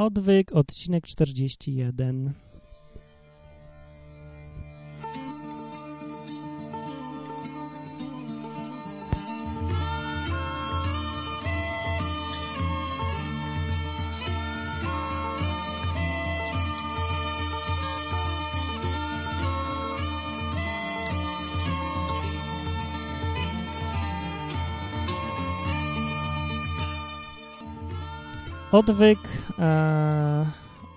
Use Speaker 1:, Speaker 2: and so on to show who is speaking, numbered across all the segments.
Speaker 1: Odwyk, odcinek 41. Odwyk, e,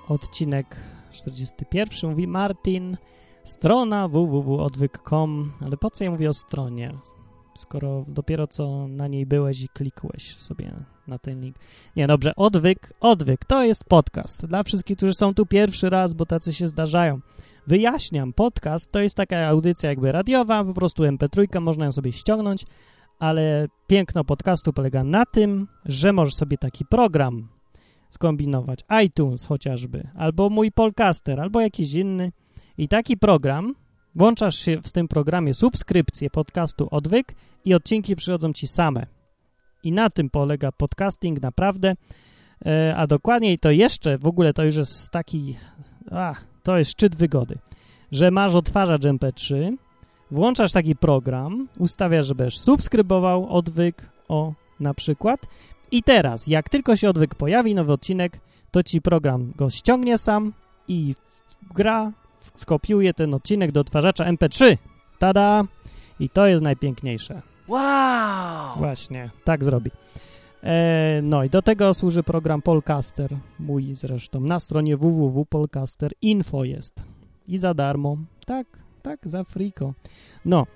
Speaker 1: odcinek 41, mówi Martin, strona www.odwyk.com, ale po co ja mówię o stronie, skoro dopiero co na niej byłeś i klikłeś sobie na ten link. Nie, dobrze, Odwyk, Odwyk, to jest podcast. Dla wszystkich, którzy są tu pierwszy raz, bo tacy się zdarzają. Wyjaśniam, podcast to jest taka audycja jakby radiowa, po prostu mp3, można ją sobie ściągnąć, ale piękno podcastu polega na tym, że możesz sobie taki program skombinować. iTunes chociażby, albo mój Polcaster, albo jakiś inny. I taki program, włączasz się w tym programie subskrypcję podcastu Odwyk i odcinki przychodzą ci same. I na tym polega podcasting naprawdę. E, a dokładniej to jeszcze, w ogóle to już jest taki, ach, to jest szczyt wygody, że masz odtwarzacz MP3, włączasz taki program, ustawiasz, że subskrybował Odwyk, o na przykład i teraz, jak tylko się odwyk pojawi, nowy odcinek, to ci program go ściągnie sam i gra, skopiuje ten odcinek do odtwarzacza MP3. Tada! I to jest najpiękniejsze.
Speaker 2: Wow!
Speaker 1: Właśnie, tak zrobi. E, no i do tego służy program Polcaster, mój zresztą, na stronie www.polcaster.info jest. I za darmo. Tak, tak, za friko. No,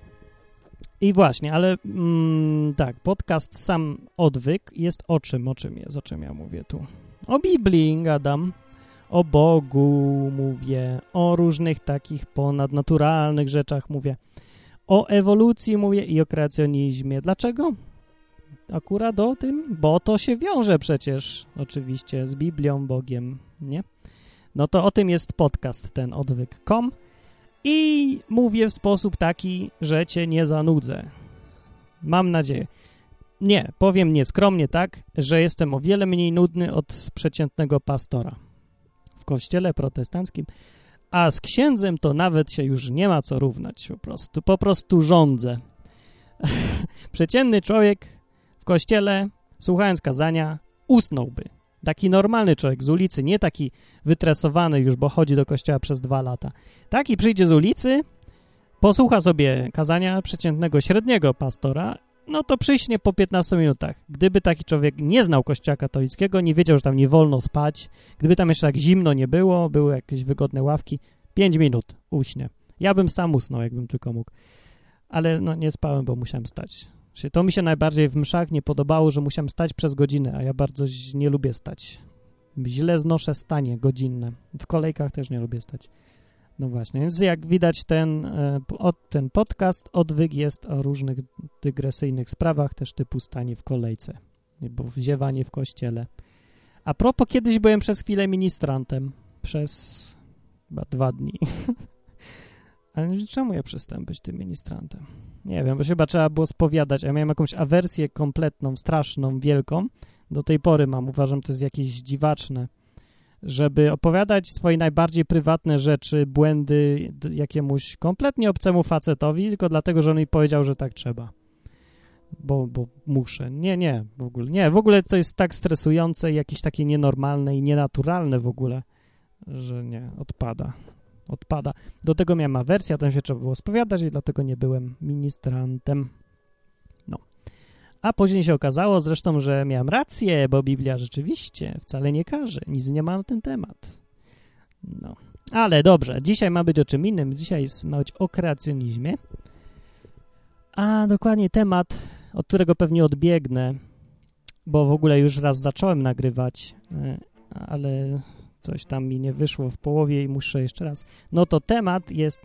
Speaker 1: i właśnie, ale mm, tak, podcast sam odwyk jest o czym, o czym jest, o czym ja mówię tu? O Biblii gadam, o Bogu mówię, o różnych takich ponadnaturalnych rzeczach mówię, o ewolucji mówię i o kreacjonizmie. Dlaczego? Akurat o tym, bo to się wiąże przecież oczywiście z Biblią, Bogiem, nie? No to o tym jest podcast ten odwyk.com i mówię w sposób taki, że cię nie zanudzę. Mam nadzieję. Nie, powiem nieskromnie tak, że jestem o wiele mniej nudny od przeciętnego pastora w kościele protestanckim, a z księdzem to nawet się już nie ma co równać, po prostu, po prostu rządzę. Przeciętny człowiek w kościele, słuchając kazania, usnąłby. Taki normalny człowiek z ulicy, nie taki wytresowany już, bo chodzi do kościoła przez dwa lata. Taki przyjdzie z ulicy, posłucha sobie kazania przeciętnego, średniego pastora, no to przyśnie po 15 minutach. Gdyby taki człowiek nie znał kościoła katolickiego, nie wiedział, że tam nie wolno spać, gdyby tam jeszcze tak zimno nie było, były jakieś wygodne ławki, 5 minut uśnie. Ja bym sam usnął, jakbym tylko mógł. Ale no nie spałem, bo musiałem stać. To mi się najbardziej w mszach nie podobało, że musiałem stać przez godzinę, a ja bardzo nie lubię stać. Źle znoszę stanie godzinne. W kolejkach też nie lubię stać. No właśnie, więc jak widać ten, e, ten podcast odwyk jest o różnych dygresyjnych sprawach, też typu stanie w kolejce, bo wziewanie w kościele. A propos, kiedyś byłem przez chwilę ministrantem, przez chyba dwa dni. Ale czemu ja przestałem być tym ministrantem? Nie wiem, bo chyba trzeba było spowiadać, ja miałem jakąś awersję kompletną, straszną, wielką. Do tej pory mam, uważam, to jest jakieś dziwaczne, żeby opowiadać swoje najbardziej prywatne rzeczy, błędy jakiemuś kompletnie obcemu facetowi, tylko dlatego, że on mi powiedział, że tak trzeba. Bo, bo muszę. Nie, nie, w ogóle. Nie, w ogóle to jest tak stresujące, jakieś takie nienormalne i nienaturalne w ogóle, że nie, odpada odpada. Do tego miałem awersję, tam się trzeba było spowiadać i dlatego nie byłem ministrantem. No. A później się okazało zresztą, że miałem rację, bo Biblia rzeczywiście wcale nie każe, nic nie ma na ten temat. No. Ale dobrze, dzisiaj ma być o czym innym. Dzisiaj ma być o kreacjonizmie. A dokładnie temat, od którego pewnie odbiegnę, bo w ogóle już raz zacząłem nagrywać, e, ale coś tam mi nie wyszło w połowie i muszę jeszcze raz. No to temat jest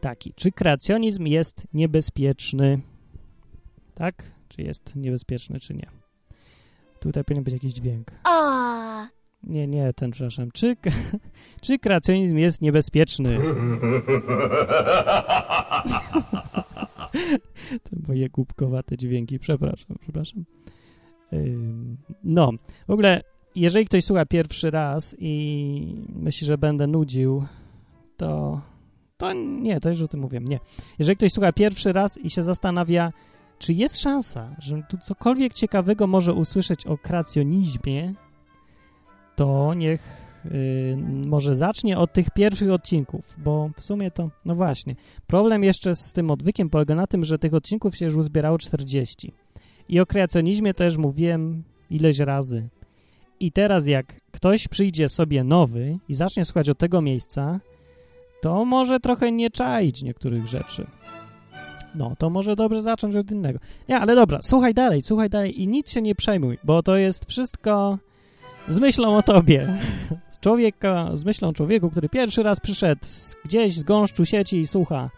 Speaker 1: taki, czy kreacjonizm jest niebezpieczny? Tak? Czy jest niebezpieczny, czy nie? Tutaj powinien być jakiś dźwięk. A. Nie, nie, ten, przepraszam. Czy, czy kreacjonizm jest niebezpieczny? te moje głupkowate dźwięki, przepraszam, przepraszam. No, w ogóle jeżeli ktoś słucha pierwszy raz i myśli, że będę nudził, to, to nie, to już o tym mówiłem, nie. Jeżeli ktoś słucha pierwszy raz i się zastanawia, czy jest szansa, że tu cokolwiek ciekawego może usłyszeć o kreacjonizmie, to niech y, może zacznie od tych pierwszych odcinków, bo w sumie to, no właśnie, problem jeszcze z tym odwykiem polega na tym, że tych odcinków się już uzbierało 40. I o kreacjonizmie też mówiłem ileś razy. I teraz jak ktoś przyjdzie sobie nowy i zacznie słuchać od tego miejsca, to może trochę nie czaić niektórych rzeczy. No, to może dobrze zacząć od innego. Nie, ale dobra, słuchaj dalej, słuchaj dalej i nic się nie przejmuj, bo to jest wszystko z myślą o tobie. Z człowieka, z myślą człowieku, który pierwszy raz przyszedł gdzieś z gąszczu sieci i słucha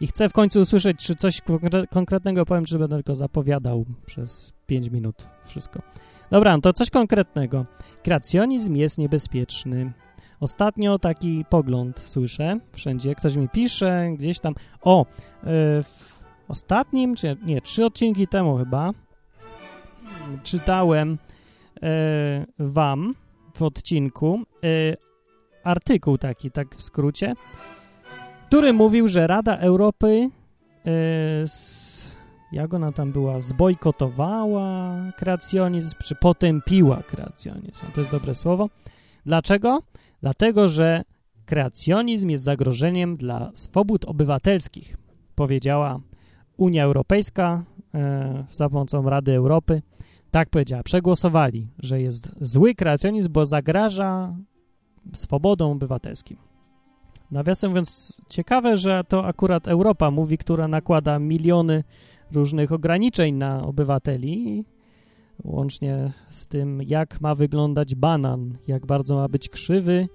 Speaker 1: i chce w końcu usłyszeć, czy coś konkretnego powiem, czy będę tylko zapowiadał przez 5 minut wszystko. Dobra, to coś konkretnego. Kreacjonizm jest niebezpieczny. Ostatnio taki pogląd słyszę wszędzie. Ktoś mi pisze gdzieś tam. O, yy, w ostatnim, czy nie, trzy odcinki temu chyba czytałem yy, wam w odcinku yy, artykuł taki, tak w skrócie, który mówił, że Rada Europy jak ona tam była, zbojkotowała kreacjonizm, czy potępiła kreacjonizm. To jest dobre słowo. Dlaczego? Dlatego, że kreacjonizm jest zagrożeniem dla swobód obywatelskich, powiedziała Unia Europejska e, za pomocą Rady Europy. Tak powiedziała. Przegłosowali, że jest zły kreacjonizm, bo zagraża swobodom obywatelskim. Nawiasem mówiąc, ciekawe, że to akurat Europa mówi, która nakłada miliony różnych ograniczeń na obywateli, łącznie z tym, jak ma wyglądać banan, jak bardzo ma być krzywy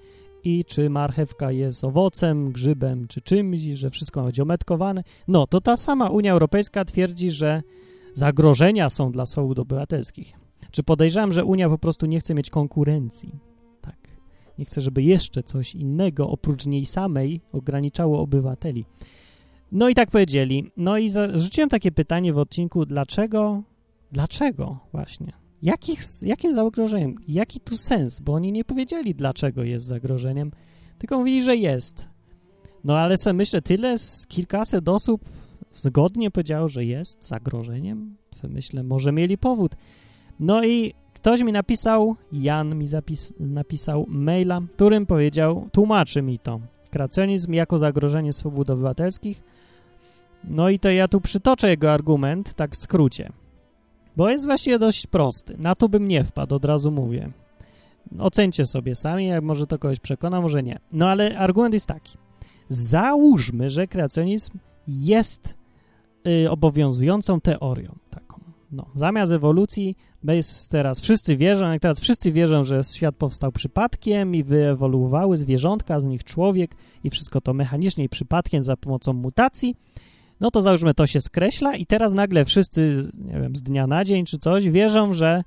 Speaker 1: i czy marchewka jest owocem, grzybem czy czymś, że wszystko ma być ometkowane. No, to ta sama Unia Europejska twierdzi, że zagrożenia są dla swobód obywatelskich. Czy podejrzewam, że Unia po prostu nie chce mieć konkurencji? Tak. Nie chce, żeby jeszcze coś innego oprócz niej samej ograniczało obywateli. No i tak powiedzieli. No i rzuciłem takie pytanie w odcinku, dlaczego, dlaczego właśnie? Jakich, jakim zagrożeniem? Jaki tu sens? Bo oni nie powiedzieli, dlaczego jest zagrożeniem, tylko mówili, że jest. No ale sobie myślę, tyle z kilkaset osób zgodnie powiedziało, że jest zagrożeniem. Sobie myślę, może mieli powód. No i ktoś mi napisał, Jan mi napisał maila, którym powiedział, tłumaczy mi to. Kreacjonizm jako zagrożenie swobód obywatelskich. No i to ja tu przytoczę jego argument, tak w skrócie. Bo jest właściwie dość prosty. Na to bym nie wpadł, od razu mówię. Ocencie sobie sami, jak może to kogoś przekona, może nie. No ale argument jest taki. Załóżmy, że kreacjonizm jest y, obowiązującą teorią taką. No, zamiast ewolucji jest teraz wszyscy wierzą, jak teraz wszyscy wierzą, że świat powstał przypadkiem i wyewoluowały zwierzątka, z nich człowiek i wszystko to mechanicznie i przypadkiem za pomocą mutacji, no to załóżmy to się skreśla i teraz nagle wszyscy, nie wiem, z dnia na dzień czy coś wierzą, że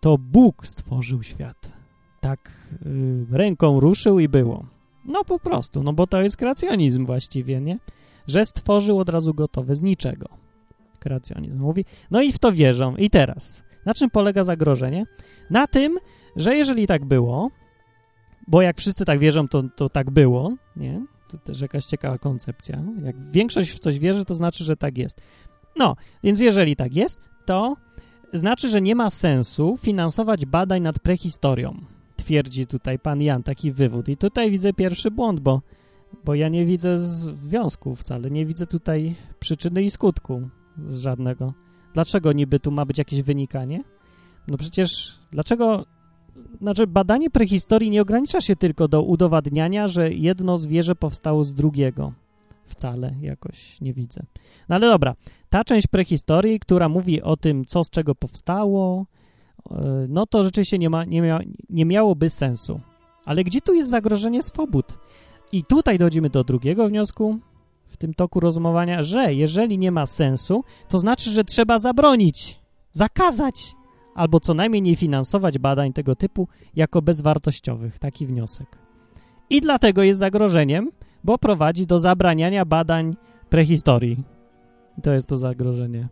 Speaker 1: to Bóg stworzył świat. Tak yy, ręką ruszył i było. No po prostu, no bo to jest kreacjonizm właściwie, nie? Że stworzył od razu gotowe z niczego. Kreacjonizm mówi. No i w to wierzą. I teraz, na czym polega zagrożenie? Na tym, że jeżeli tak było, bo jak wszyscy tak wierzą, to, to tak było, nie? To też jakaś ciekawa koncepcja. Jak większość w coś wierzy, to znaczy, że tak jest. No, więc jeżeli tak jest, to znaczy, że nie ma sensu finansować badań nad prehistorią. Twierdzi tutaj pan Jan taki wywód. I tutaj widzę pierwszy błąd, bo, bo ja nie widzę związku wcale. Nie widzę tutaj przyczyny i skutku z żadnego. Dlaczego niby tu ma być jakieś wynikanie? No przecież dlaczego znaczy badanie prehistorii nie ogranicza się tylko do udowadniania, że jedno zwierzę powstało z drugiego. Wcale jakoś nie widzę. No ale dobra, ta część prehistorii, która mówi o tym, co z czego powstało, e, no to rzeczywiście nie, ma, nie, mia, nie miałoby sensu. Ale gdzie tu jest zagrożenie swobód? I tutaj dochodzimy do drugiego wniosku w tym toku rozumowania, że jeżeli nie ma sensu, to znaczy, że trzeba zabronić, zakazać albo co najmniej nie finansować badań tego typu jako bezwartościowych. Taki wniosek. I dlatego jest zagrożeniem, bo prowadzi do zabraniania badań prehistorii. To jest to zagrożenie.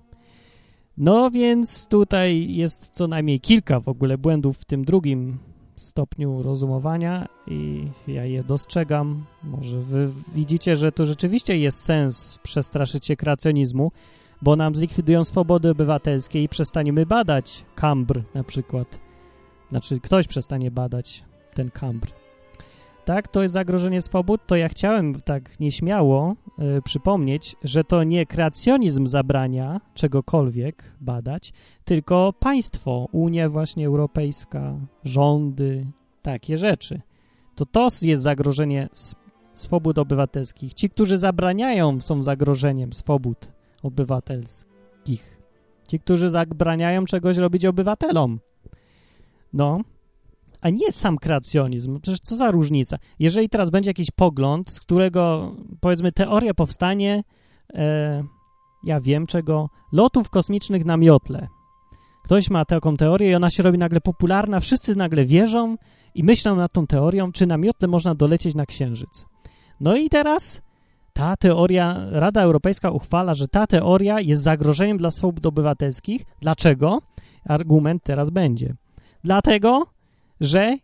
Speaker 1: No więc tutaj jest co najmniej kilka w ogóle błędów w tym drugim stopniu rozumowania i ja je dostrzegam. Może wy widzicie, że to rzeczywiście jest sens przestraszyć się kreacjonizmu, bo nam zlikwidują swobody obywatelskie i przestaniemy badać kambr na przykład. Znaczy ktoś przestanie badać ten kambr. Tak, to jest zagrożenie swobód, to ja chciałem tak nieśmiało y, przypomnieć, że to nie kreacjonizm zabrania czegokolwiek badać, tylko państwo, Unia właśnie Europejska, rządy, takie rzeczy. To to jest zagrożenie swobód obywatelskich. Ci, którzy zabraniają, są zagrożeniem swobód obywatelskich. Ci, którzy zabraniają czegoś robić obywatelom. No, a nie sam kreacjonizm. Przecież co za różnica? Jeżeli teraz będzie jakiś pogląd, z którego powiedzmy teoria powstanie, e, ja wiem czego, lotów kosmicznych na miotle. Ktoś ma taką teorię i ona się robi nagle popularna, wszyscy nagle wierzą i myślą nad tą teorią, czy na miotle można dolecieć na Księżyc. No i teraz ta teoria, Rada Europejska uchwala, że ta teoria jest zagrożeniem dla swobód obywatelskich. Dlaczego? Argument teraz będzie. Dlatego, że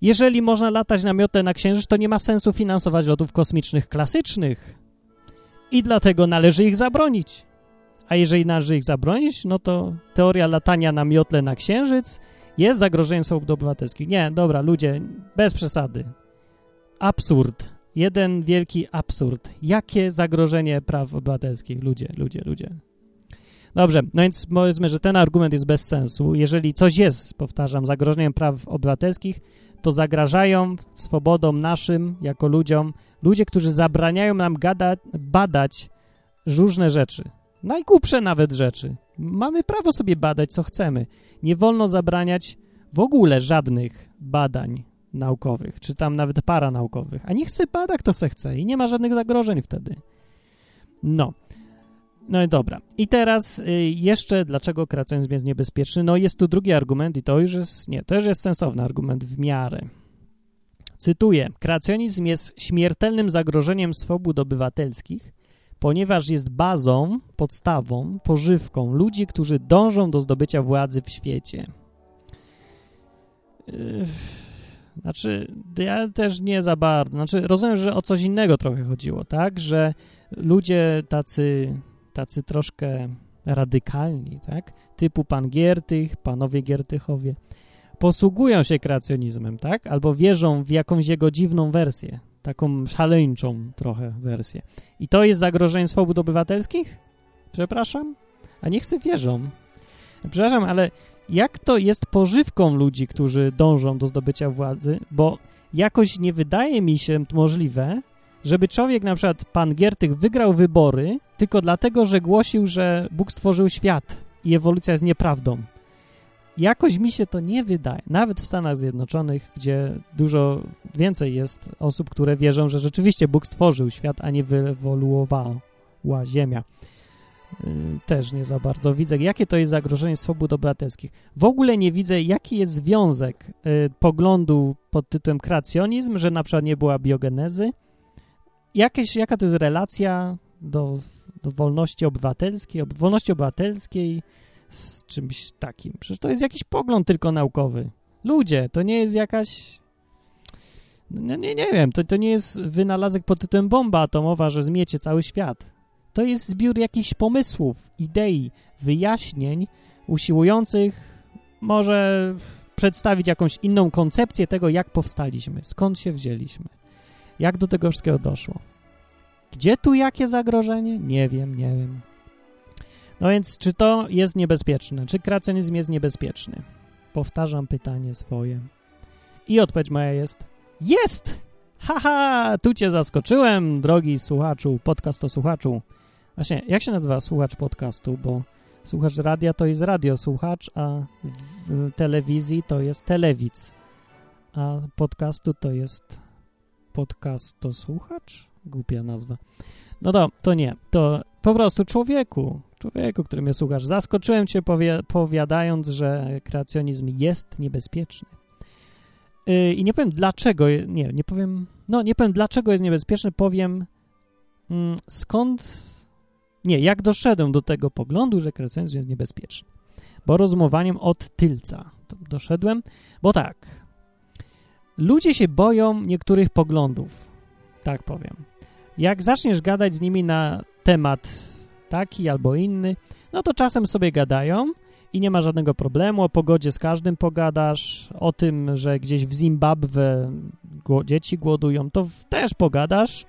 Speaker 1: jeżeli można latać na miotle na Księżyc, to nie ma sensu finansować lotów kosmicznych klasycznych i dlatego należy ich zabronić. A jeżeli należy ich zabronić, no to teoria latania na miotle na Księżyc jest zagrożeniem swobód obywatelskich. Nie, dobra, ludzie, bez przesady. Absurd. Jeden wielki absurd. Jakie zagrożenie praw obywatelskich? Ludzie, ludzie, ludzie. Dobrze, no więc powiedzmy, że ten argument jest bez sensu. Jeżeli coś jest, powtarzam, zagrożeniem praw obywatelskich, to zagrażają swobodom naszym jako ludziom ludzie, którzy zabraniają nam badać różne rzeczy. Najgłupsze nawet rzeczy. Mamy prawo sobie badać, co chcemy. Nie wolno zabraniać w ogóle żadnych badań naukowych, czy tam nawet paranaukowych. A nie chce bada, kto se chce i nie ma żadnych zagrożeń wtedy. No, no i dobra. I teraz y, jeszcze dlaczego kreacjonizm jest niebezpieczny? No jest tu drugi argument i to już jest, nie, już jest sensowny argument w miarę. Cytuję, kreacjonizm jest śmiertelnym zagrożeniem swobód obywatelskich, ponieważ jest bazą, podstawą, pożywką ludzi, którzy dążą do zdobycia władzy w świecie. Yy, znaczy, ja też nie za bardzo, znaczy rozumiem, że o coś innego trochę chodziło, tak, że ludzie tacy tacy troszkę radykalni, tak? Typu pan Giertych, panowie Giertychowie, posługują się kreacjonizmem, tak? Albo wierzą w jakąś jego dziwną wersję, taką szaleńczą trochę wersję. I to jest zagrożenie swobód obywatelskich? Przepraszam? A niech sobie wierzą. Przepraszam, ale jak to jest pożywką ludzi, którzy dążą do zdobycia władzy? Bo jakoś nie wydaje mi się możliwe, żeby człowiek, na przykład pan Giertych, wygrał wybory tylko dlatego, że głosił, że Bóg stworzył świat i ewolucja jest nieprawdą. Jakoś mi się to nie wydaje. Nawet w Stanach Zjednoczonych, gdzie dużo więcej jest osób, które wierzą, że rzeczywiście Bóg stworzył świat, a nie wyewoluowała Ziemia. Yy, też nie za bardzo widzę, jakie to jest zagrożenie swobód obywatelskich. W ogóle nie widzę, jaki jest związek yy, poglądu pod tytułem kreacjonizm, że na przykład nie była biogenezy, jakieś, jaka to jest relacja do, do wolności obywatelskiej, ob, wolności obywatelskiej z czymś takim? Przecież to jest jakiś pogląd tylko naukowy. Ludzie, to nie jest jakaś... No, nie, nie wiem, to, to nie jest wynalazek pod tytułem bomba atomowa, że zmiecie cały świat. To jest zbiór jakichś pomysłów, idei, wyjaśnień usiłujących może przedstawić jakąś inną koncepcję tego, jak powstaliśmy, skąd się wzięliśmy. Jak do tego wszystkiego doszło? Gdzie tu jakie zagrożenie? Nie wiem, nie wiem. No więc, czy to jest niebezpieczne? Czy kreacjonizm jest niebezpieczny? Powtarzam pytanie swoje. I odpowiedź moja jest jest! Haha, tu cię zaskoczyłem, drogi słuchaczu, słuchaczu. Właśnie, jak się nazywa słuchacz podcastu? Bo słuchacz radia to jest radiosłuchacz, a telewizji to jest telewiz, a podcastu to jest podcast to słuchacz? Głupia nazwa. No to, to nie. To po prostu człowieku, człowieku, który mnie słuchasz, zaskoczyłem cię powiadając, że kreacjonizm jest niebezpieczny. Yy, I nie powiem dlaczego, nie, nie powiem, no nie powiem dlaczego jest niebezpieczny, powiem yy, skąd Nie, jak doszedłem do tego poglądu, że kreacyjnyzm jest niebezpieczny? Bo rozumowaniem od tylca doszedłem, bo tak, ludzie się boją niektórych poglądów, tak powiem. Jak zaczniesz gadać z nimi na temat taki albo inny, no to czasem sobie gadają i nie ma żadnego problemu. O pogodzie z każdym pogadasz, o tym, że gdzieś w Zimbabwe dzieci głodują, to też pogadasz,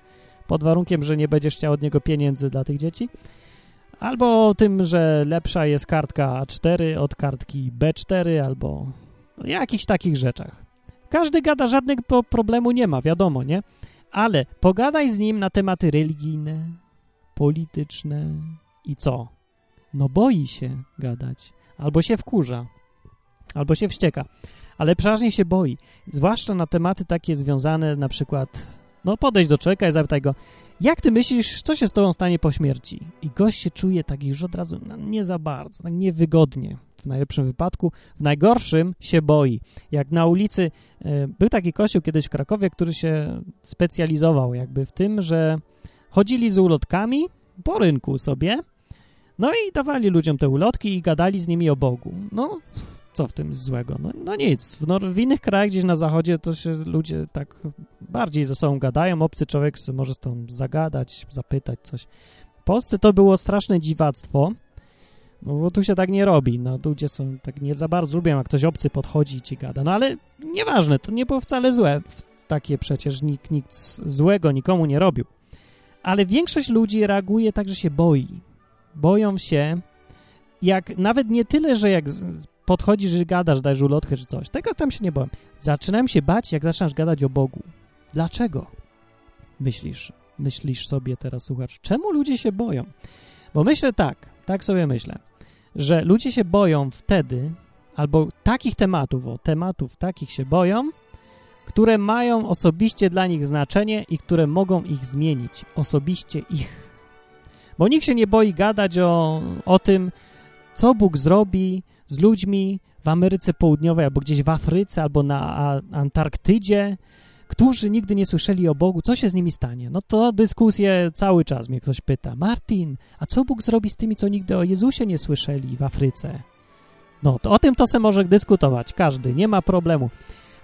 Speaker 1: pod warunkiem, że nie będziesz chciał od niego pieniędzy dla tych dzieci. Albo o tym, że lepsza jest kartka A4 od kartki B4, albo jakichś takich rzeczach. Każdy gada, żadnego problemu nie ma, wiadomo, nie? Ale pogadaj z nim na tematy religijne, polityczne i co? No boi się gadać, albo się wkurza, albo się wścieka, ale przeważnie się boi, zwłaszcza na tematy takie związane na przykład, no podejść do człowieka i zapytaj go, jak ty myślisz, co się z tobą stanie po śmierci? I gość się czuje tak już od razu no, nie za bardzo, tak niewygodnie w najlepszym wypadku, w najgorszym się boi. Jak na ulicy, e, był taki kościół kiedyś w Krakowie, który się specjalizował jakby w tym, że chodzili z ulotkami po rynku sobie, no i dawali ludziom te ulotki i gadali z nimi o Bogu. No, co w tym złego? No, no nic. W, no, w, innych krajach gdzieś na zachodzie to się ludzie tak bardziej ze sobą gadają. Obcy człowiek może z tą zagadać, zapytać coś. W Polsce to było straszne dziwactwo, no bo tu się tak nie robi. No, ludzie są tak nie za bardzo lubią, jak ktoś obcy podchodzi i ci gada. No ale nieważne, to nie było wcale złe. Takie przecież nikt nic złego nikomu nie robił. Ale większość ludzi reaguje tak, że się boi. Boją się, jak nawet nie tyle, że jak podchodzisz i gadasz, dajesz ulotkę czy coś. Tego tam się nie boję. Zaczynam się bać, jak zaczynasz gadać o Bogu. Dlaczego? Myślisz, myślisz sobie teraz, słuchacz, czemu ludzie się boją? Bo myślę tak, tak sobie myślę, że ludzie się boją wtedy, albo takich tematów, o tematów takich się boją, które mają osobiście dla nich znaczenie i które mogą ich zmienić, osobiście ich. Bo nikt się nie boi gadać o, o tym, co Bóg zrobi z ludźmi w Ameryce Południowej, albo gdzieś w Afryce, albo na Antarktydzie, którzy nigdy nie słyszeli o Bogu, co się z nimi stanie? No to dyskusję cały czas mnie ktoś pyta. Martin, a co Bóg zrobi z tymi, co nigdy o Jezusie nie słyszeli w Afryce? No, to o tym to se może dyskutować każdy, nie ma problemu.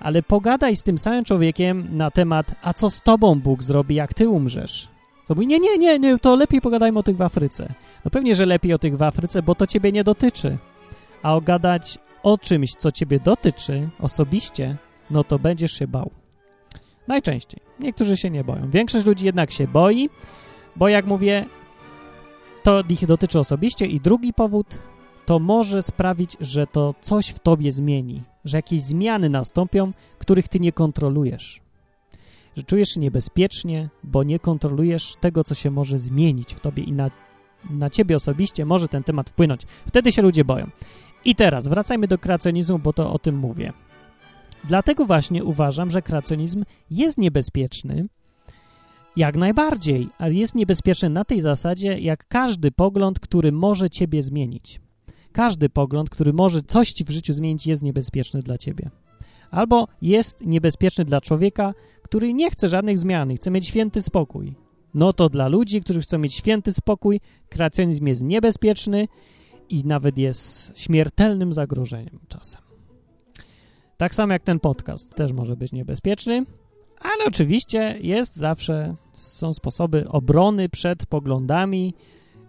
Speaker 1: Ale pogadaj z tym samym człowiekiem na temat, a co z tobą Bóg zrobi, jak ty umrzesz? To mówi, nie, nie, nie, nie, to lepiej pogadajmy o tych w Afryce. No pewnie, że lepiej o tych w Afryce, bo to ciebie nie dotyczy. A ogadać o czymś, co ciebie dotyczy osobiście, no to będziesz się bał. Najczęściej. Niektórzy się nie boją. Większość ludzi jednak się boi, bo jak mówię, to ich dotyczy osobiście. I drugi powód to może sprawić, że to coś w tobie zmieni, że jakieś zmiany nastąpią, których ty nie kontrolujesz. Że czujesz się niebezpiecznie, bo nie kontrolujesz tego, co się może zmienić w tobie i na, na ciebie osobiście może ten temat wpłynąć. Wtedy się ludzie boją. I teraz wracajmy do kreacjonizmu, bo to o tym mówię. Dlatego właśnie uważam, że kreacjonizm jest niebezpieczny, jak najbardziej, ale jest niebezpieczny na tej zasadzie, jak każdy pogląd, który może ciebie zmienić. Każdy pogląd, który może coś ci w życiu zmienić, jest niebezpieczny dla ciebie. Albo jest niebezpieczny dla człowieka, który nie chce żadnych zmian chce mieć święty spokój. No to dla ludzi, którzy chcą mieć święty spokój, kreacjonizm jest niebezpieczny i nawet jest śmiertelnym zagrożeniem czasem. Tak samo jak ten podcast też może być niebezpieczny, ale oczywiście jest zawsze, są sposoby obrony przed poglądami,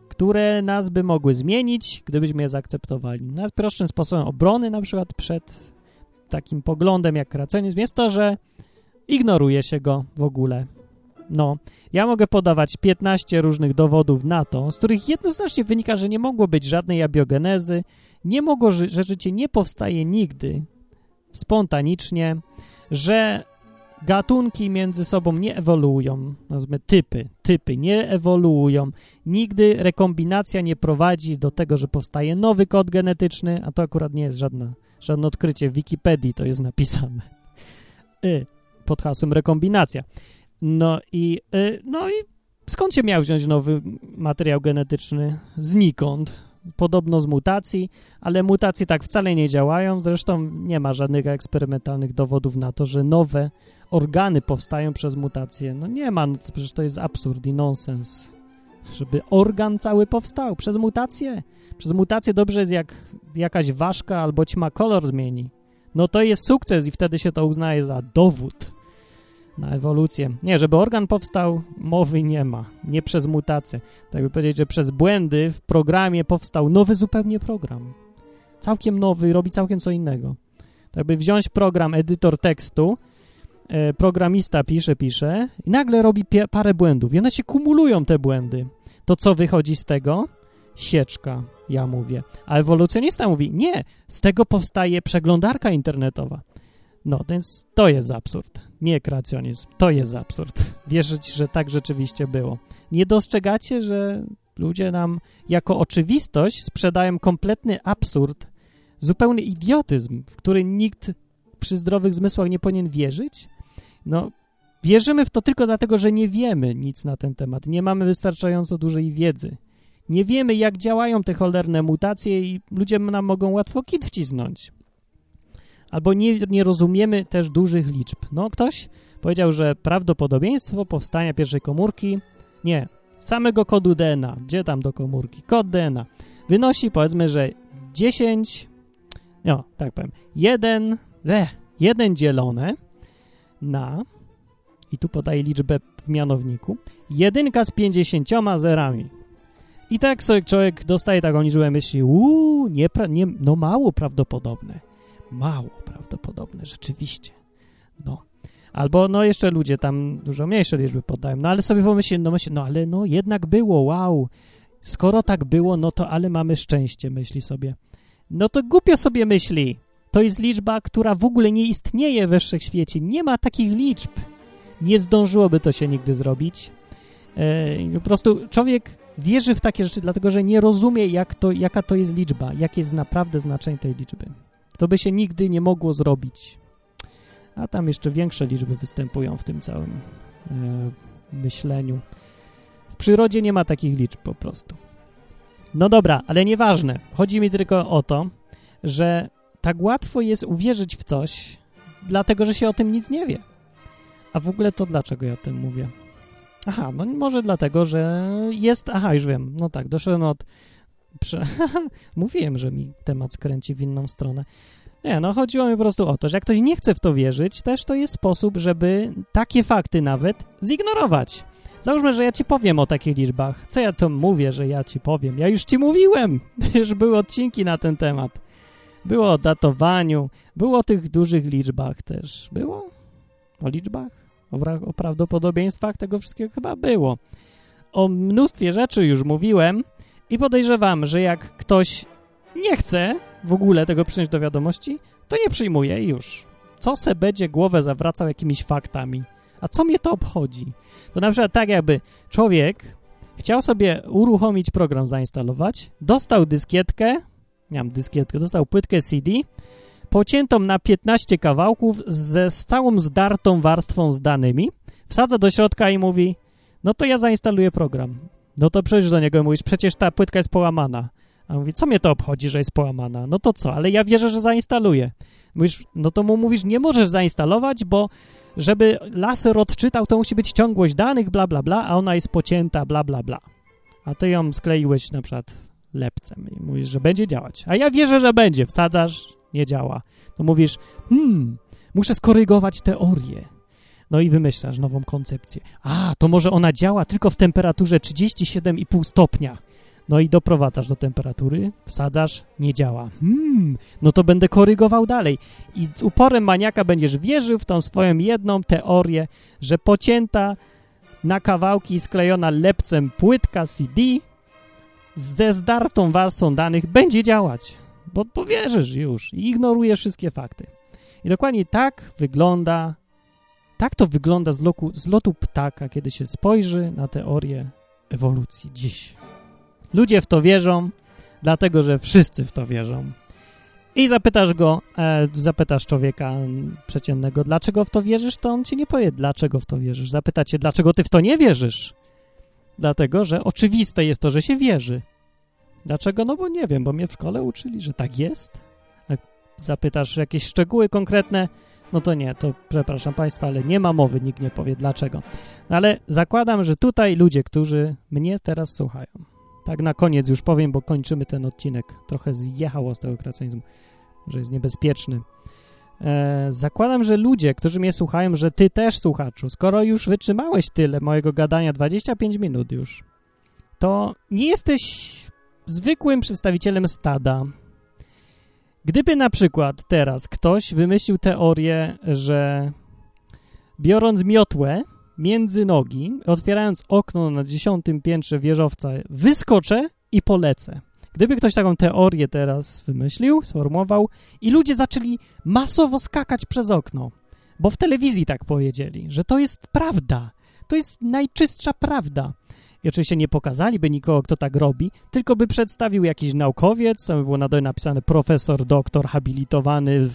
Speaker 1: które nas by mogły zmienić, gdybyśmy je zaakceptowali. Najprostszym sposobem obrony na przykład przed takim poglądem jak kreacjonizm jest to, że ignoruje się go w ogóle. No, ja mogę podawać 15 różnych dowodów na to, z których jednoznacznie wynika, że nie mogło być żadnej abiogenezy, nie mogło, że życie nie powstaje nigdy spontanicznie, że gatunki między sobą nie ewoluują, nazwijmy typy, typy nie ewoluują. Nigdy rekombinacja nie prowadzi do tego, że powstaje nowy kod genetyczny, a to akurat nie jest żadne, żadne odkrycie. W Wikipedii to jest napisane. Y, pod hasłem rekombinacja. No i, y, no i skąd się miał wziąć nowy materiał genetyczny? Znikąd podobno z mutacji, ale mutacje tak wcale nie działają. Zresztą nie ma żadnych eksperymentalnych dowodów na to, że nowe organy powstają przez mutacje. No nie ma, no przecież to jest absurd i nonsens. żeby organ cały powstał przez mutację. Przez mutację dobrze jest, jak jakaś ważka albo ćma kolor zmieni. No to jest sukces i wtedy się to uznaje za dowód na ewolucję. Nie, żeby organ powstał, mowy nie ma. Nie przez mutację. Tak by powiedzieć, że przez błędy w programie powstał nowy zupełnie program. Całkiem nowy, robi całkiem co innego. Tak by wziąć program, edytor tekstu, e, programista pisze, pisze i nagle robi parę błędów i one się kumulują, te błędy. To co wychodzi z tego? Sieczka, ja mówię. A ewolucjonista mówi, nie, z tego powstaje przeglądarka internetowa. No, więc to jest absurd, nie kreacjonizm. To jest absurd. Wierzyć, że tak rzeczywiście było. Nie dostrzegacie, że ludzie nam jako oczywistość sprzedają kompletny absurd, zupełny idiotyzm, w który nikt przy zdrowych zmysłach nie powinien wierzyć? No, wierzymy w to tylko dlatego, że nie wiemy nic na ten temat. Nie mamy wystarczająco dużej wiedzy. Nie wiemy, jak działają te cholerne mutacje i ludzie nam mogą łatwo kit wcisnąć. Albo nie, nie rozumiemy też dużych liczb. No, ktoś powiedział, że prawdopodobieństwo powstania pierwszej komórki, nie, samego kodu DNA, gdzie tam do komórki, kod DNA, wynosi powiedzmy, że 10, no, tak powiem, 1, le, 1 dzielone na, i tu podaję liczbę w mianowniku, jedynka z 50 zerami. I tak sobie człowiek dostaje taką liczbę myśli, uuu, nie, nie, no mało prawdopodobne. Mało prawdopodobne, rzeczywiście. No. Albo, no jeszcze ludzie tam dużo mniejsze liczby podają. No ale sobie pomyślcie, no myślę, no ale no jednak było, wow. Skoro tak było, no to ale mamy szczęście, myśli sobie. No to głupio sobie myśli. To jest liczba, która w ogóle nie istnieje we wszechświecie. Nie ma takich liczb. Nie zdążyłoby to się nigdy zrobić. Yy, po prostu człowiek wierzy w takie rzeczy, dlatego że nie rozumie, jak to, jaka to jest liczba, jakie jest naprawdę znaczenie tej liczby. To by się nigdy nie mogło zrobić. A tam jeszcze większe liczby występują w tym całym e, myśleniu. W przyrodzie nie ma takich liczb po prostu. No dobra, ale nieważne. Chodzi mi tylko o to, że tak łatwo jest uwierzyć w coś, dlatego że się o tym nic nie wie. A w ogóle to dlaczego ja o tym mówię? Aha, no może dlatego, że jest... Aha, już wiem. No tak, doszedłem od... Prze... Mówiłem, że mi temat skręci w inną stronę. Nie, no chodziło mi po prostu o to, że jak ktoś nie chce w to wierzyć, też to jest sposób, żeby takie fakty nawet zignorować. Załóżmy, że ja ci powiem o takich liczbach. Co ja to mówię, że ja ci powiem? Ja już ci mówiłem. Już były odcinki na ten temat. Było o datowaniu, było o tych dużych liczbach też. Było? O liczbach? O, o prawdopodobieństwach tego wszystkiego chyba było. O mnóstwie rzeczy już mówiłem i podejrzewam, że jak ktoś nie chce w ogóle tego przyjąć do wiadomości, to nie przyjmuje i już. Co se będzie głowę zawracał jakimiś faktami? A co mnie to obchodzi? To na przykład tak jakby człowiek chciał sobie uruchomić program, zainstalować, dostał dyskietkę, mam dyskietkę, dostał płytkę CD, pociętą na 15 kawałków ze, z całą zdartą warstwą z danymi, wsadza do środka i mówi, no to ja zainstaluję program. No to przecież do niego mówisz, przecież ta płytka jest połamana. A on mówi, co mnie to obchodzi, że jest połamana? No to co, ale ja wierzę, że zainstaluję. Mówisz, no to mu mówisz, nie możesz zainstalować, bo żeby laser odczytał, to musi być ciągłość danych, bla, bla, bla, a ona jest pocięta, bla, bla, bla. A ty ją skleiłeś na przykład lepcem i mówisz, że będzie działać. A ja wierzę, że będzie. Wsadzasz, nie działa. To mówisz, hmm, muszę skorygować teorię. No i wymyślasz nową koncepcję. A, to może ona działa tylko w temperaturze 37,5 stopnia. No i doprowadzasz do temperatury, wsadzasz, nie działa. Hmm, no to będę korygował dalej. I z uporem maniaka będziesz wierzył w tą swoją jedną teorię, że pocięta na kawałki sklejona lepcem płytka CD ze zdartą warstwą danych będzie działać. Bo powierzysz już i ignorujesz wszystkie fakty. I dokładnie tak wygląda, tak to wygląda z, loku, z lotu ptaka, kiedy się spojrzy na teorię ewolucji dziś. Ludzie w to wierzą, dlatego że wszyscy w to wierzą. I zapytasz go, e, zapytasz człowieka przeciętnego, dlaczego w to wierzysz, to on ci nie powie, dlaczego w to wierzysz. Zapyta cię, dlaczego ty w to nie wierzysz. Dlatego, że oczywiste jest to, że się wierzy. Dlaczego? No bo nie wiem, bo mnie w szkole uczyli, że tak jest. Zapytasz jakieś szczegóły konkretne, no to nie, to przepraszam Państwa, ale nie ma mowy, nikt nie powie dlaczego. No ale zakładam, że tutaj ludzie, którzy mnie teraz słuchają, tak na koniec już powiem, bo kończymy ten odcinek, trochę zjechało z tego kreacjonizmu, że jest niebezpieczny. E, zakładam, że ludzie, którzy mnie słuchają, że ty też słuchaczu, skoro już wytrzymałeś tyle mojego gadania, 25 minut już, to nie jesteś zwykłym przedstawicielem stada. Gdyby na przykład teraz ktoś wymyślił teorię, że biorąc miotłę między nogi, otwierając okno na dziesiątym piętrze wieżowca, wyskoczę i polecę. Gdyby ktoś taką teorię teraz wymyślił, sformułował i ludzie zaczęli masowo skakać przez okno, bo w telewizji tak powiedzieli, że to jest prawda, to jest najczystsza prawda. I oczywiście nie pokazaliby nikogo, kto tak robi, tylko by przedstawił jakiś naukowiec, tam by było na dole napisane profesor, doktor, habilitowany,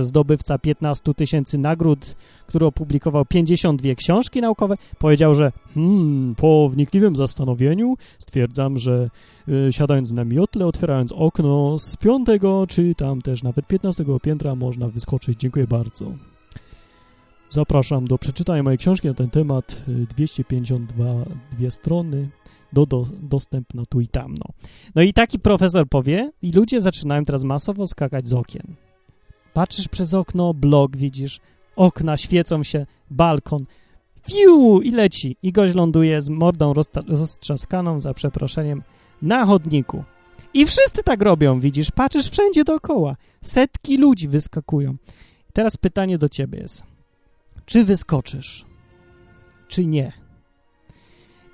Speaker 1: zdobywca 15 tysięcy nagród, który opublikował 52 książki naukowe, powiedział, że hmm, po wnikliwym zastanowieniu stwierdzam, że y, siadając na miotle, otwierając okno z piątego, czy tam też nawet 15 piętra można wyskoczyć. Dziękuję bardzo. Zapraszam do przeczytania mojej książki na ten temat, 252 y, dwie strony, do, do, dostępna tu i tam. No. no i taki profesor powie i ludzie zaczynają teraz masowo skakać z okien. Patrzysz przez okno, blok widzisz, okna świecą się, balkon, fiu i leci. I gość ląduje z mordą roztrzaskaną, za przeproszeniem, na chodniku. I wszyscy tak robią, widzisz, patrzysz wszędzie dookoła. Setki ludzi wyskakują. Teraz pytanie do ciebie jest czy wyskoczysz, czy nie?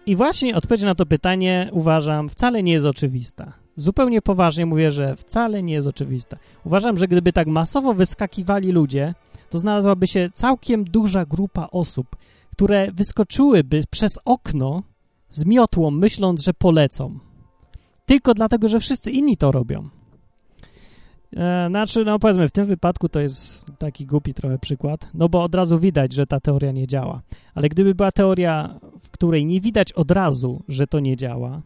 Speaker 1: I właśnie odpowiedź na to pytanie uważam wcale nie jest oczywista. Zupełnie poważnie mówię, że wcale nie jest oczywista. Uważam, że gdyby tak masowo wyskakiwali ludzie, to znalazłaby się całkiem duża grupa osób, które wyskoczyłyby przez okno z miotłą, myśląc, że polecą. Tylko dlatego, że wszyscy inni to robią. E, znaczy, no powiedzmy, w tym wypadku to jest taki głupi trochę przykład, no bo od razu widać, że ta teoria nie działa. Ale gdyby była teoria, w której nie widać od razu, że to nie działa,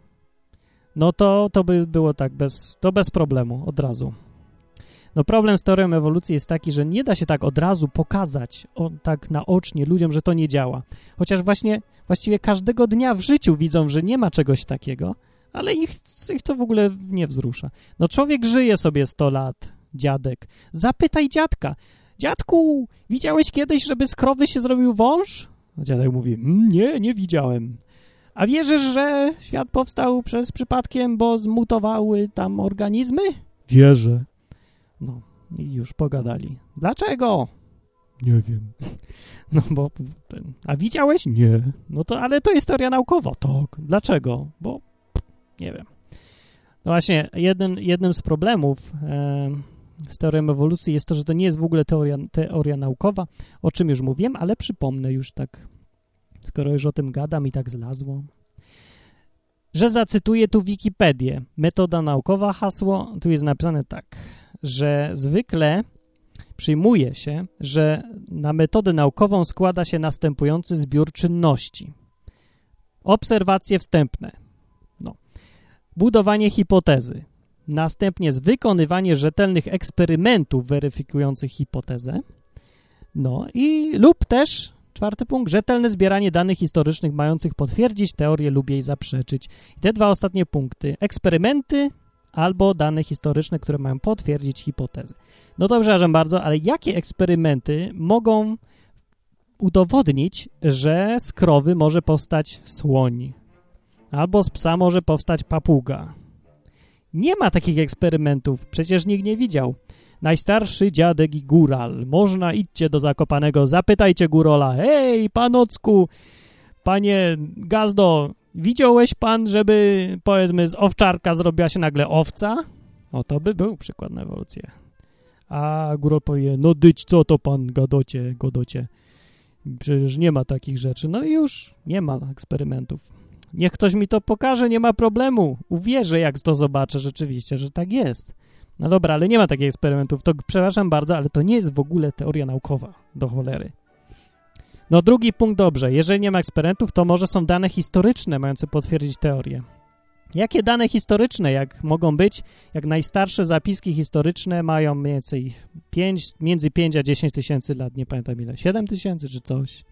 Speaker 1: no to, to by było tak bez, to bez problemu, od razu. No problem z teorią ewolucji jest taki, że nie da się tak od razu pokazać o, tak naocznie ludziom, że to nie działa. Chociaż właśnie właściwie każdego dnia w życiu widzą, że nie ma czegoś takiego, ale ich, ich to w ogóle nie wzrusza. No człowiek żyje sobie 100 lat, dziadek. Zapytaj dziadka. Dziadku, widziałeś kiedyś, żeby z krowy się zrobił wąż? Dziadek mówi, mm, nie, nie widziałem. A wierzysz, że świat powstał przez przypadkiem, bo zmutowały tam organizmy? Wierzę. No, i już pogadali. Dlaczego? Nie wiem. No bo... Ten, a widziałeś? Nie. No to, ale to jest teoria naukowa. Tak. Dlaczego? Bo nie wiem. No właśnie, jeden, jednym z problemów e, z teorią ewolucji jest to, że to nie jest w ogóle teoria, teoria naukowa, o czym już mówiłem, ale przypomnę już tak, skoro już o tym gadam i tak zlazło, że zacytuję tu Wikipedię. Metoda naukowa, hasło, tu jest napisane tak, że zwykle przyjmuje się, że na metodę naukową składa się następujący zbiór czynności. Obserwacje wstępne, budowanie hipotezy, następnie jest wykonywanie rzetelnych eksperymentów weryfikujących hipotezę, no i lub też, czwarty punkt, rzetelne zbieranie danych historycznych mających potwierdzić teorię lub jej zaprzeczyć. I te dwa ostatnie punkty, eksperymenty albo dane historyczne, które mają potwierdzić hipotezę. No to przepraszam bardzo, ale jakie eksperymenty mogą udowodnić, że z krowy może powstać słoń? Albo z psa może powstać papuga. Nie ma takich eksperymentów, przecież nikt nie widział. Najstarszy dziadek i góral. Można idźcie do Zakopanego, zapytajcie górola. Hej, panocku, panie Gazdo, widziałeś pan, żeby, powiedzmy, z owczarka zrobiła się nagle owca? O, to by był przykład na ewolucję. A góral powie, no dyć, co to pan gadocie, godocie? Przecież nie ma takich rzeczy. No i już nie ma eksperymentów. Niech ktoś mi to pokaże, nie ma problemu. Uwierzę, jak to zobaczę rzeczywiście, że tak jest. No dobra, ale nie ma takich eksperymentów. To przepraszam bardzo, ale to nie jest w ogóle teoria naukowa. Do cholery. No drugi punkt, dobrze. Jeżeli nie ma eksperymentów, to może są dane historyczne mające potwierdzić teorię. Jakie dane historyczne, jak mogą być, jak najstarsze zapiski historyczne mają mniej więcej 5, między 5 a 10 tysięcy lat, nie pamiętam ile, 7 tysięcy czy coś,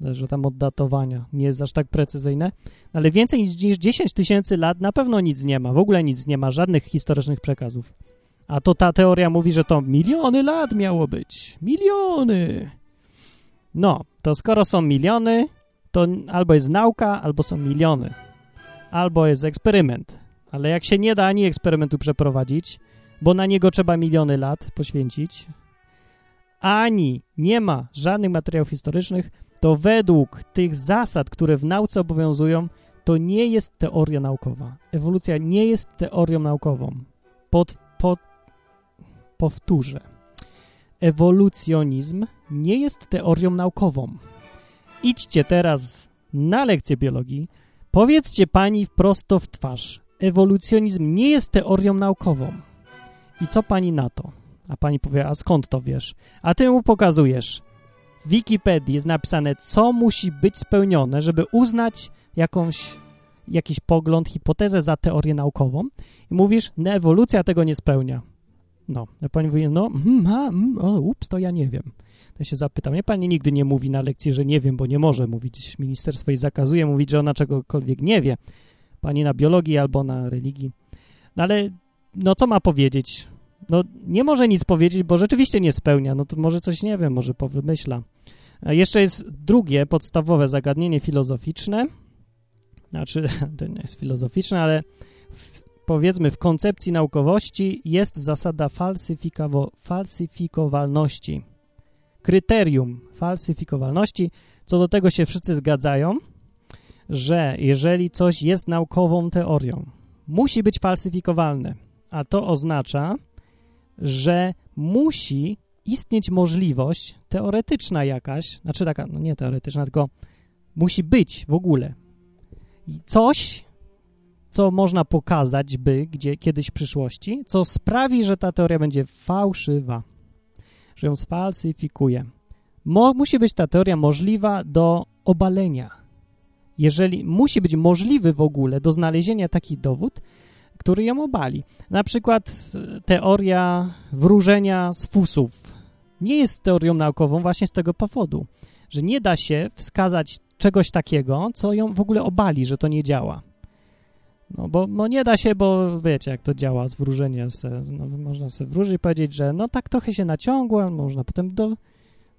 Speaker 1: zależy tam od datowania, nie jest aż tak precyzyjne, ale więcej niż 10 tysięcy lat na pewno nic nie ma, w ogóle nic nie ma, żadnych historycznych przekazów. A to ta teoria mówi, że to miliony lat miało być. Miliony! No, to skoro są miliony, to albo jest nauka, albo są miliony. Albo jest eksperyment. Ale jak się nie da ani eksperymentu przeprowadzić, bo na niego trzeba miliony lat poświęcić, ani nie ma żadnych materiałów historycznych, to według tych zasad, które w nauce obowiązują, to nie jest teoria naukowa. Ewolucja nie jest teorią naukową. Pod, pod, powtórzę. Ewolucjonizm nie jest teorią naukową. Idźcie teraz na lekcję biologii, powiedzcie pani prosto w twarz. Ewolucjonizm nie jest teorią naukową. I co pani na to? A pani powie, a skąd to wiesz? A ty mu pokazujesz. W Wikipedii jest napisane, co musi być spełnione, żeby uznać jakąś, jakiś pogląd, hipotezę za teorię naukową. I mówisz, no ewolucja tego nie spełnia. No, a pani mówi, no, mm, a, mm, o, ups, to ja nie wiem. Ja się zapytam, ja pani nigdy nie mówi na lekcji, że nie wiem, bo nie może mówić. Ministerstwo jej zakazuje mówić, że ona czegokolwiek nie wie. Pani na biologii albo na religii. No ale, no co ma powiedzieć? No nie może nic powiedzieć, bo rzeczywiście nie spełnia. No to może coś nie wiem, może powymyśla. Jeszcze jest drugie, podstawowe zagadnienie filozoficzne. Znaczy, to nie jest filozoficzne, ale w, powiedzmy w koncepcji naukowości jest zasada falsyfikowalności. Kryterium falsyfikowalności, co do tego się wszyscy zgadzają, że jeżeli coś jest naukową teorią, musi być falsyfikowalne, a to oznacza, że musi istnieć możliwość teoretyczna jakaś, znaczy taka, no nie teoretyczna, tylko musi być w ogóle coś, co można pokazać by gdzie, kiedyś w przyszłości, co sprawi, że ta teoria będzie fałszywa, że ją sfalsyfikuje. Mo, musi być ta teoria możliwa do obalenia. Jeżeli musi być możliwy w ogóle do znalezienia taki dowód, który ją obali. Na przykład e, teoria wróżenia z fusów nie jest teorią naukową właśnie z tego powodu, że nie da się wskazać czegoś takiego, co ją w ogóle obali, że to nie działa. No bo no nie da się, bo wiecie, jak to działa z wróżeniem. No, można sobie wróżyć i powiedzieć, że no tak trochę się naciągła, można potem do,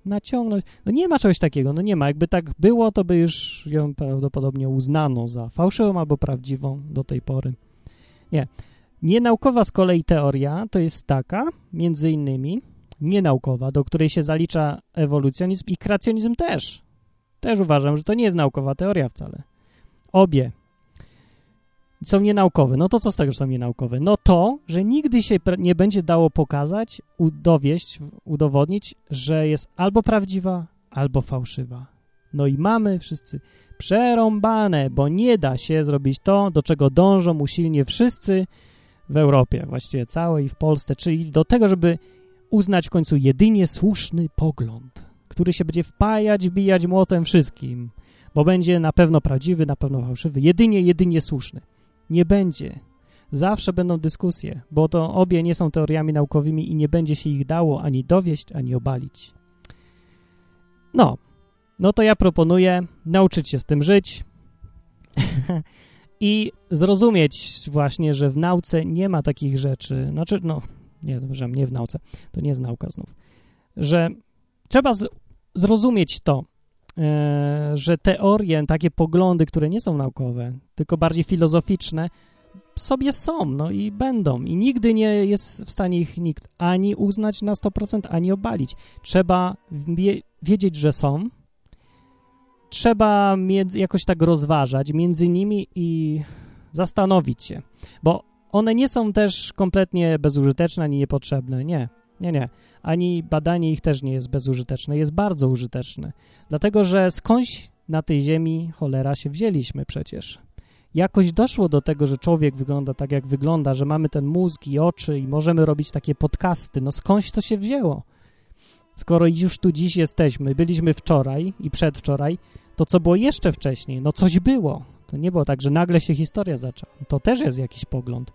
Speaker 1: naciągnąć. No nie ma czegoś takiego, no nie ma. Jakby tak było, to by już ją prawdopodobnie uznano za fałszywą albo prawdziwą do tej pory. Nie. Nienaukowa z kolei teoria to jest taka, między innymi, nienaukowa, do której się zalicza ewolucjonizm i kreacjonizm też. Też uważam, że to nie jest naukowa teoria wcale. Obie są nienaukowe. No to co z tego, że są nienaukowe? No to, że nigdy się nie będzie dało pokazać, udowieść, udowodnić, że jest albo prawdziwa, albo fałszywa. No i mamy wszyscy przerąbane, bo nie da się zrobić to, do czego dążą usilnie wszyscy w Europie, właściwie całej w Polsce, czyli do tego, żeby uznać w końcu jedynie słuszny pogląd, który się będzie wpajać, wbijać młotem wszystkim, bo będzie na pewno prawdziwy, na pewno fałszywy, jedynie, jedynie słuszny. Nie będzie. Zawsze będą dyskusje, bo to obie nie są teoriami naukowymi i nie będzie się ich dało ani dowieść, ani obalić. No, no to ja proponuję nauczyć się z tym żyć i zrozumieć właśnie, że w nauce nie ma takich rzeczy, znaczy, no, nie, dobrze, nie w nauce, to nie jest nauka znów, że trzeba z, zrozumieć to, e, że teorie, takie poglądy, które nie są naukowe, tylko bardziej filozoficzne, sobie są, no i będą. I nigdy nie jest w stanie ich nikt ani uznać na 100%, ani obalić. Trzeba wie, wiedzieć, że są, trzeba między, jakoś tak rozważać między nimi i zastanowić się, bo one nie są też kompletnie bezużyteczne ani niepotrzebne, nie, nie, nie. Ani badanie ich też nie jest bezużyteczne, jest bardzo użyteczne, dlatego że skądś na tej ziemi cholera się wzięliśmy przecież. Jakoś doszło do tego, że człowiek wygląda tak, jak wygląda, że mamy ten mózg i oczy i możemy robić takie podcasty. No skądś to się wzięło? Skoro już tu dziś jesteśmy, byliśmy wczoraj i przedwczoraj, to co było jeszcze wcześniej? No coś było. To nie było tak, że nagle się historia zaczęła. To też jest jakiś pogląd.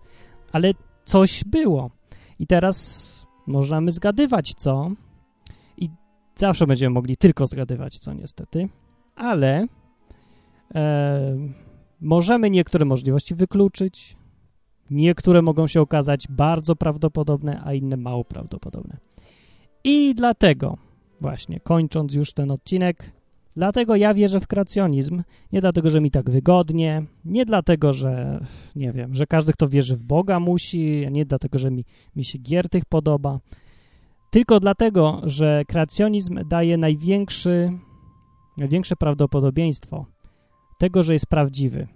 Speaker 1: Ale coś było. I teraz możemy zgadywać co i zawsze będziemy mogli tylko zgadywać co niestety, ale e, możemy niektóre możliwości wykluczyć, niektóre mogą się okazać bardzo prawdopodobne, a inne mało prawdopodobne. I dlatego właśnie, kończąc już ten odcinek, dlatego ja wierzę w kreacjonizm, nie dlatego, że mi tak wygodnie, nie dlatego, że nie wiem, że każdy, kto wierzy w Boga musi, nie dlatego, że mi, mi się gier tych podoba, tylko dlatego, że kreacjonizm daje największy, największe prawdopodobieństwo tego, że jest prawdziwy.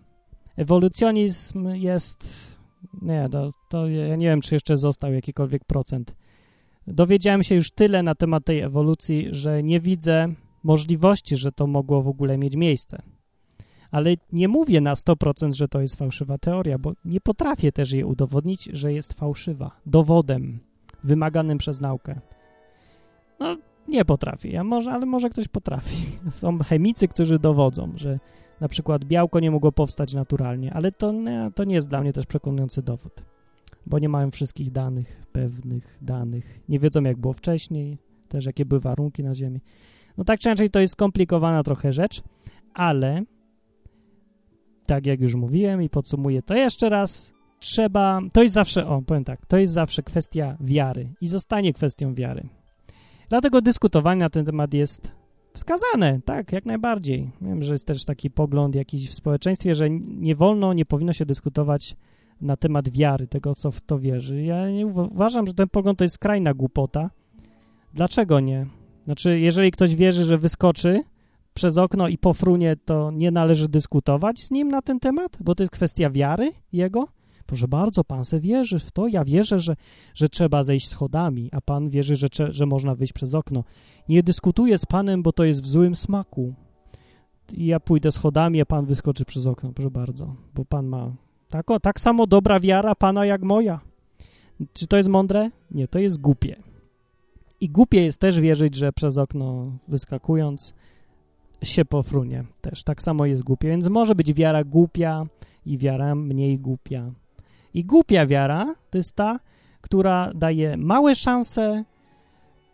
Speaker 1: Ewolucjonizm jest... Nie, to, to ja nie wiem, czy jeszcze został jakikolwiek procent. Dowiedziałem się już tyle na temat tej ewolucji, że nie widzę możliwości, że to mogło w ogóle mieć miejsce. Ale nie mówię na 100%, że to jest fałszywa teoria, bo nie potrafię też jej udowodnić, że jest fałszywa. Dowodem wymaganym przez naukę. No, nie potrafię, ja może, ale może ktoś potrafi. Są chemicy, którzy dowodzą, że na przykład białko nie mogło powstać naturalnie, ale to nie, to nie jest dla mnie też przekonujący dowód, bo nie mają wszystkich danych, pewnych danych, nie wiedzą jak było wcześniej, też jakie były warunki na Ziemi. No tak czy inaczej to jest skomplikowana trochę rzecz, ale tak jak już mówiłem i podsumuję to jeszcze raz, trzeba, to jest zawsze, o powiem tak, to jest zawsze kwestia wiary i zostanie kwestią wiary. Dlatego dyskutowanie na ten temat jest wskazane, tak, jak najbardziej. Wiem, że jest też taki pogląd jakiś w społeczeństwie, że nie wolno, nie powinno się dyskutować na temat wiary, tego, co w to wierzy. Ja nie uważam, że ten pogląd to jest skrajna głupota. Dlaczego nie? Znaczy, jeżeli ktoś wierzy, że wyskoczy przez okno i pofrunie, to nie należy dyskutować z nim na ten temat, bo to jest kwestia wiary jego. Proszę bardzo, pan se wierzy w to, ja wierzę, że, że trzeba zejść schodami, a pan wierzy, że, że można wyjść przez okno. Nie dyskutuję z panem, bo to jest w złym smaku. Ja pójdę schodami, a pan wyskoczy przez okno, proszę bardzo, bo pan ma tak, o, tak samo dobra wiara pana jak moja. Czy to jest mądre? Nie, to jest głupie. I głupie jest też wierzyć, że przez okno wyskakując się pofrunie. Też tak samo jest głupie, więc może być wiara głupia i wiara mniej głupia. I głupia wiara to jest ta, która daje małe szanse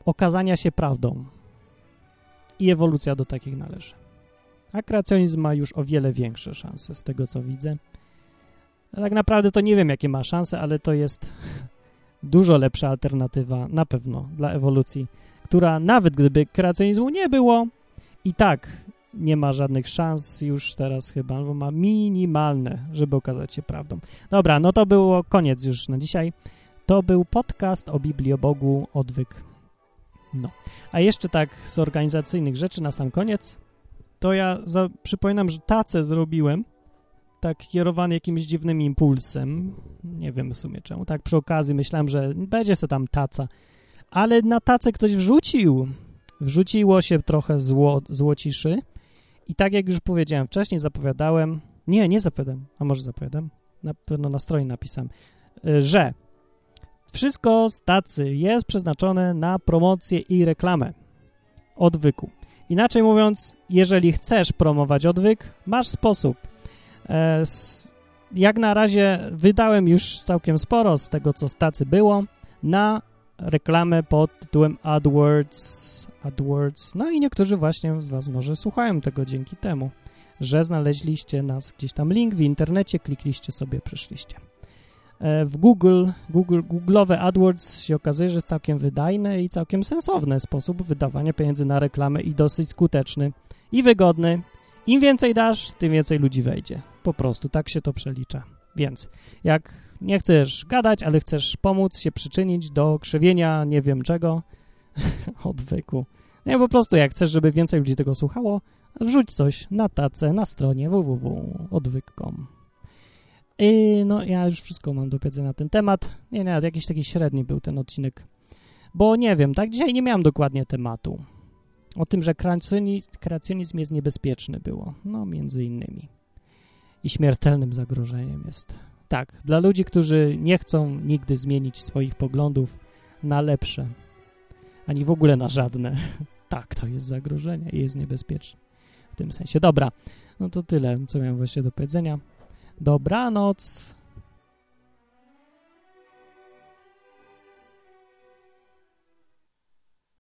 Speaker 1: okazania się prawdą. I ewolucja do takich należy. A kreacjonizm ma już o wiele większe szanse, z tego co widzę. tak naprawdę to nie wiem, jakie ma szanse, ale to jest dużo lepsza alternatywa na pewno dla ewolucji, która nawet gdyby kreacjonizmu nie było, i tak nie ma żadnych szans już teraz chyba, albo ma minimalne, żeby okazać się prawdą. Dobra, no to było koniec już na dzisiaj. To był podcast o Bibliobogu Odwyk. No. A jeszcze tak z organizacyjnych rzeczy na sam koniec, to ja za, przypominam, że tacę zrobiłem, tak kierowany jakimś dziwnym impulsem. Nie wiem w sumie czemu. Tak przy okazji myślałem, że będzie se tam taca. Ale na tacę ktoś wrzucił. Wrzuciło się trochę zło, złociszy i tak jak już powiedziałem wcześniej, zapowiadałem, nie, nie zapowiadam, a może zapowiadam, na pewno na stronie napisałem, że wszystko z tacy jest przeznaczone na promocję i reklamę odwyku. Inaczej mówiąc, jeżeli chcesz promować odwyk, masz sposób. E, jak na razie wydałem już całkiem sporo z tego, co z tacy było, na reklamę pod tytułem AdWords AdWords. No i niektórzy właśnie z Was może słuchają tego dzięki temu, że znaleźliście nas gdzieś tam link w internecie, klikliście sobie, przyszliście. E, w Google, Google, Google'owe AdWords się okazuje, że jest całkiem wydajny i całkiem sensowny sposób wydawania pieniędzy na reklamę i dosyć skuteczny i wygodny. Im więcej dasz, tym więcej ludzi wejdzie. Po prostu tak się to przelicza. Więc jak nie chcesz gadać, ale chcesz pomóc się przyczynić do krzywienia nie wiem czego, odwyku. Nie, po prostu jak chcesz, żeby więcej ludzi tego słuchało, wrzuć coś na tacę na stronie www.odwyk.com. I no, ja już wszystko mam do powiedzenia na ten temat. Nie, nie, jakiś taki średni był ten odcinek. Bo nie wiem, tak dzisiaj nie miałem dokładnie tematu. O tym, że kreacjonizm jest niebezpieczny było. No, między innymi. I śmiertelnym zagrożeniem jest. Tak, dla ludzi, którzy nie chcą nigdy zmienić swoich poglądów na lepsze, ani w ogóle na żadne. tak, to jest zagrożenie i jest niebezpieczne w tym sensie. Dobra, No to tyle, co miałem właśnie do powiedzenia. Dobranoc.